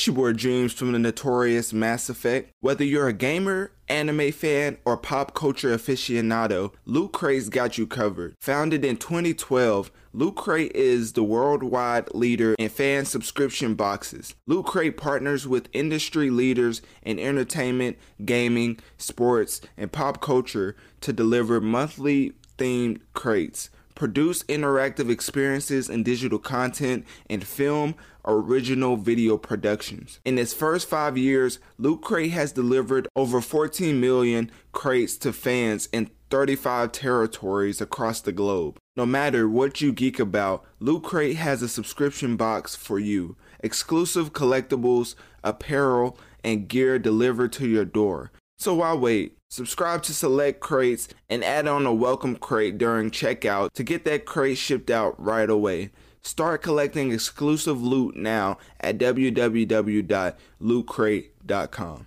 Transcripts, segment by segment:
It's your boy Dreams from the notorious Mass Effect. Whether you're a gamer, anime fan, or pop culture aficionado, Loot Crate's got you covered. Founded in 2012, Loot Crate is the worldwide leader in fan subscription boxes. Loot Crate partners with industry leaders in entertainment, gaming, sports, and pop culture to deliver monthly themed crates produce interactive experiences and digital content, and film original video productions. In its first five years, Loot Crate has delivered over 14 million crates to fans in 35 territories across the globe. No matter what you geek about, Loot Crate has a subscription box for you. Exclusive collectibles, apparel, and gear delivered to your door. So why wait? Subscribe to select crates and add on a welcome crate during checkout to get that crate shipped out right away. Start collecting exclusive loot now at www.lootcrate.com.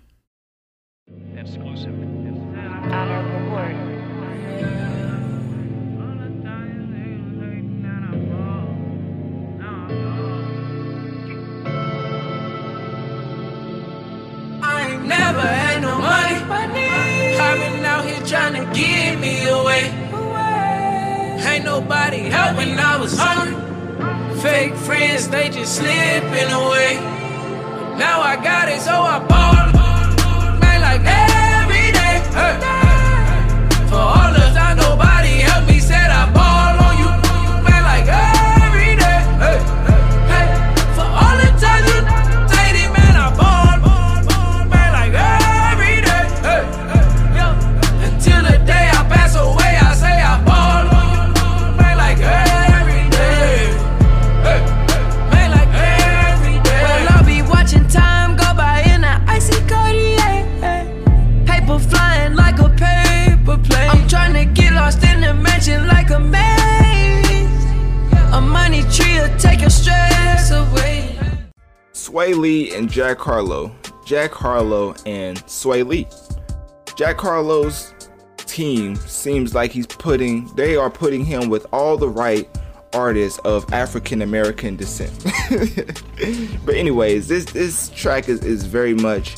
Exclusive. Me away. Ain't nobody help when I was hungry. Fake friends, they just slipping away. Now I got it, so I ball. Man, like every day. Hey. Swae Lee and Jack Harlow. Jack Harlow and Swae Lee. Jack Harlow's team seems like he's putting they are putting him with all the right artists of African American descent. but anyways, this this track is, is very much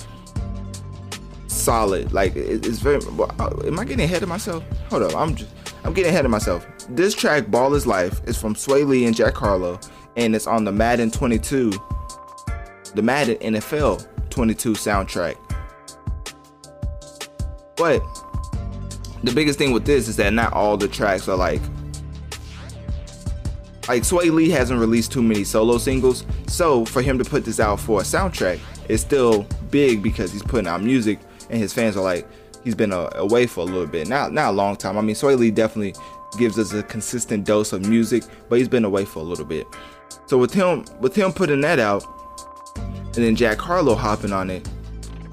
solid. Like it- it's very. uh, Am I getting ahead of myself? Hold up, I'm just I'm getting ahead of myself. This track, "Ball Is Life," is from Swae Lee and Jack Harlow, and it's on the Madden 22, the Madden NFL 22 soundtrack. But the biggest thing with this is that not all the tracks are like like Swae Lee hasn't released too many solo singles, so for him to put this out for a soundtrack is still big because he's putting out music and his fans are like he's been uh, away for a little bit. Not not a long time. I mean, Swae Lee definitely gives us a consistent dose of music, but he's been away for a little bit. So with him with him putting that out and then Jack Harlow hopping on it,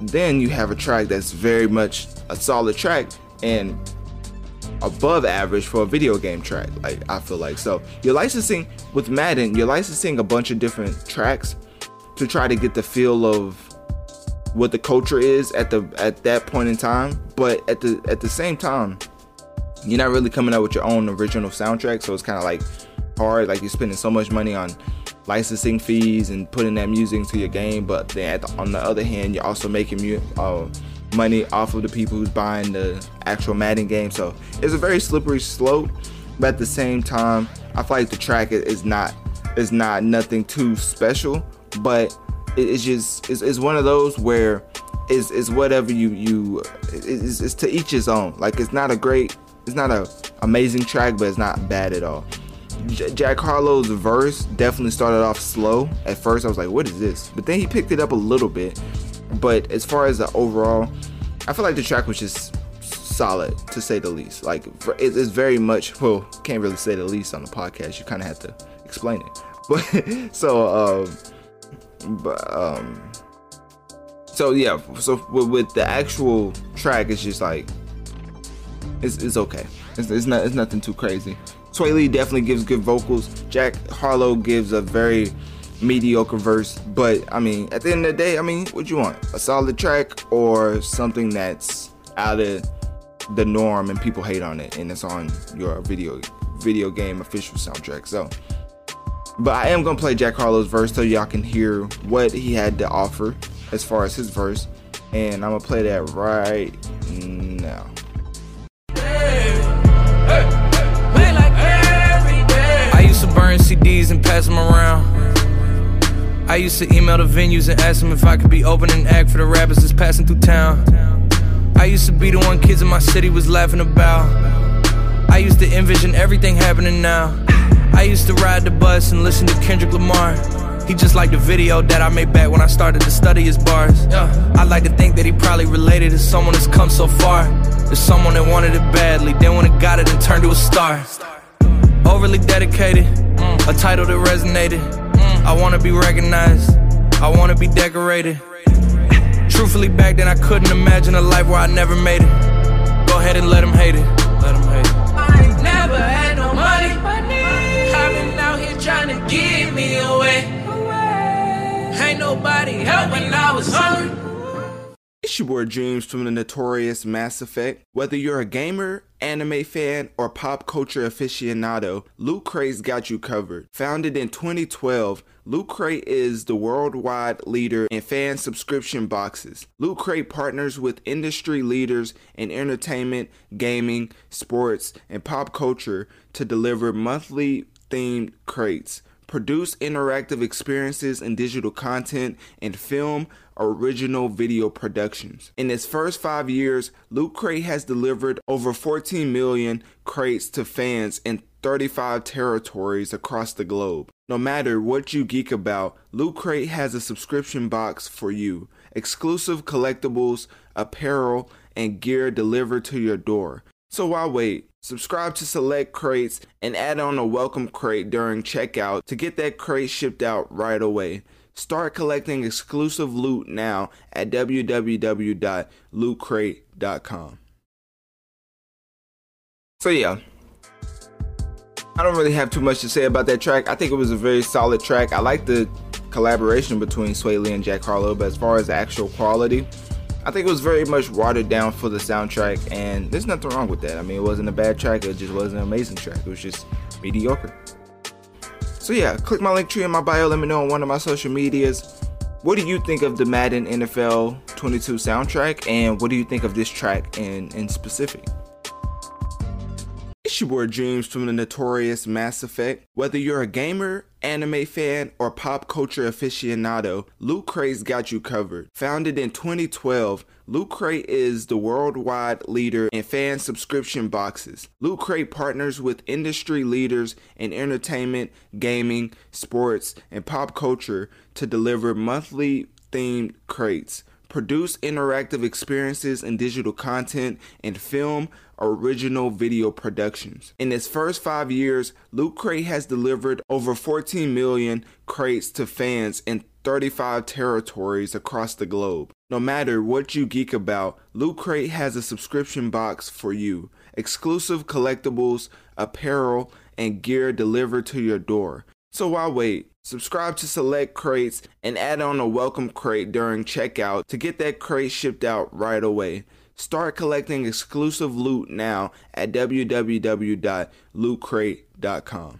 then you have a track that's very much a solid track and above average for a video game track. Like I feel like so you're licensing with Madden, you're licensing a bunch of different tracks to try to get the feel of what the culture is at the at that point in time. But at the at the same time, you're not really coming out with your own original soundtrack, so it's kind of like hard. Like you're spending so much money on licensing fees and putting that music into your game, but then the, on the other hand, you're also making mu- uh, money off of the people who's buying the actual Madden game. So it's a very slippery slope. But at the same time, I feel like the track is- not is not nothing too special, but it's just it's, it's one of those where is is whatever you you it's, it's to each his own. Like it's not a great, it's not a amazing track, but it's not bad at all. J- Jack Harlow's verse definitely started off slow. At first, I was like, "What is this?" But then he picked it up a little bit. But as far as the overall, I feel like the track was just solid to say the least. Like it's very much well, can't really say the least on the podcast. You kind of have to explain it. But so um, but um, so yeah. So with the actual track, it's just like it's, it's okay. It's, it's not it's nothing too crazy. Swae Lee definitely gives good vocals. Jack Harlow gives a very mediocre verse, but I mean, at the end of the day, I mean, what you want? A solid track or something that's out of the norm and people hate on it and it's on your video video game official soundtrack. So But I am gonna play Jack Harlow's verse so y'all can hear what he had to offer as far as his verse. And I'm gonna play that right now. And pass them around. I used to email the venues and ask them if I could be opening act for the rappers that's passing through town. I used to be the one kids in my city was laughing about. I used to envision everything happening now. I used to ride the bus and listen to Kendrick Lamar. He just like the video that I made back when I started to study his bars. I like to think that he probably related to someone that's come so far. To someone that wanted it badly, then when it got it and turned to a star. Overly dedicated, a title that resonated. I wanna be recognized, I wanna be decorated. Truthfully, back then I couldn't imagine a life where I never made it. Go ahead and let them hate it. Let them hate it. I ain't never had no money. I've been out here trying to give me away. Ain't nobody help when I was hungry. It's your boy Dreams from the notorious Mass Effect. Whether you're a gamer, anime fan, or pop culture aficionado, Loot Crate's got you covered. Founded in 2012, Loot Crate is the worldwide leader in fan subscription boxes. Loot Crate partners with industry leaders in entertainment, gaming, sports, and pop culture to deliver monthly themed crates produce interactive experiences and digital content, and film original video productions. In its first five years, Loot Crate has delivered over 14 million crates to fans in 35 territories across the globe. No matter what you geek about, Loot Crate has a subscription box for you. Exclusive collectibles, apparel, and gear delivered to your door. So why wait? Subscribe to select crates and add on a welcome crate during checkout to get that crate shipped out right away. Start collecting exclusive loot now at www.lootcrate.com. So yeah, I don't really have too much to say about that track. I think it was a very solid track. I like the collaboration between Swae Lee and Jack Harlow, but as far as the actual quality, I think it was very much watered down for the soundtrack, and there's nothing wrong with that. I mean, it wasn't a bad track, it just wasn't an amazing track. It was just mediocre. So yeah, click my link tree in my bio. Let me know on one of my social medias. What do you think of the Madden NFL 22 soundtrack, and what do you think of this track in in specific? It's your boy Dreams from the notorious Mass Effect. Whether you're a gamer, anime fan, or pop culture aficionado, Loot Crate's got you covered. Founded in 2012, Loot Crate is the worldwide leader in fan subscription boxes. Loot Crate partners with industry leaders in entertainment, gaming, sports, and pop culture to deliver monthly themed crates produce interactive experiences and digital content, and film original video productions. In its first five years, Loot Crate has delivered over 14 million crates to fans in 35 territories across the globe. No matter what you geek about, Loot Crate has a subscription box for you. Exclusive collectibles, apparel, and gear delivered to your door. So why wait? Subscribe to select crates and add on a welcome crate during checkout to get that crate shipped out right away. Start collecting exclusive loot now at www.lootcrate.com.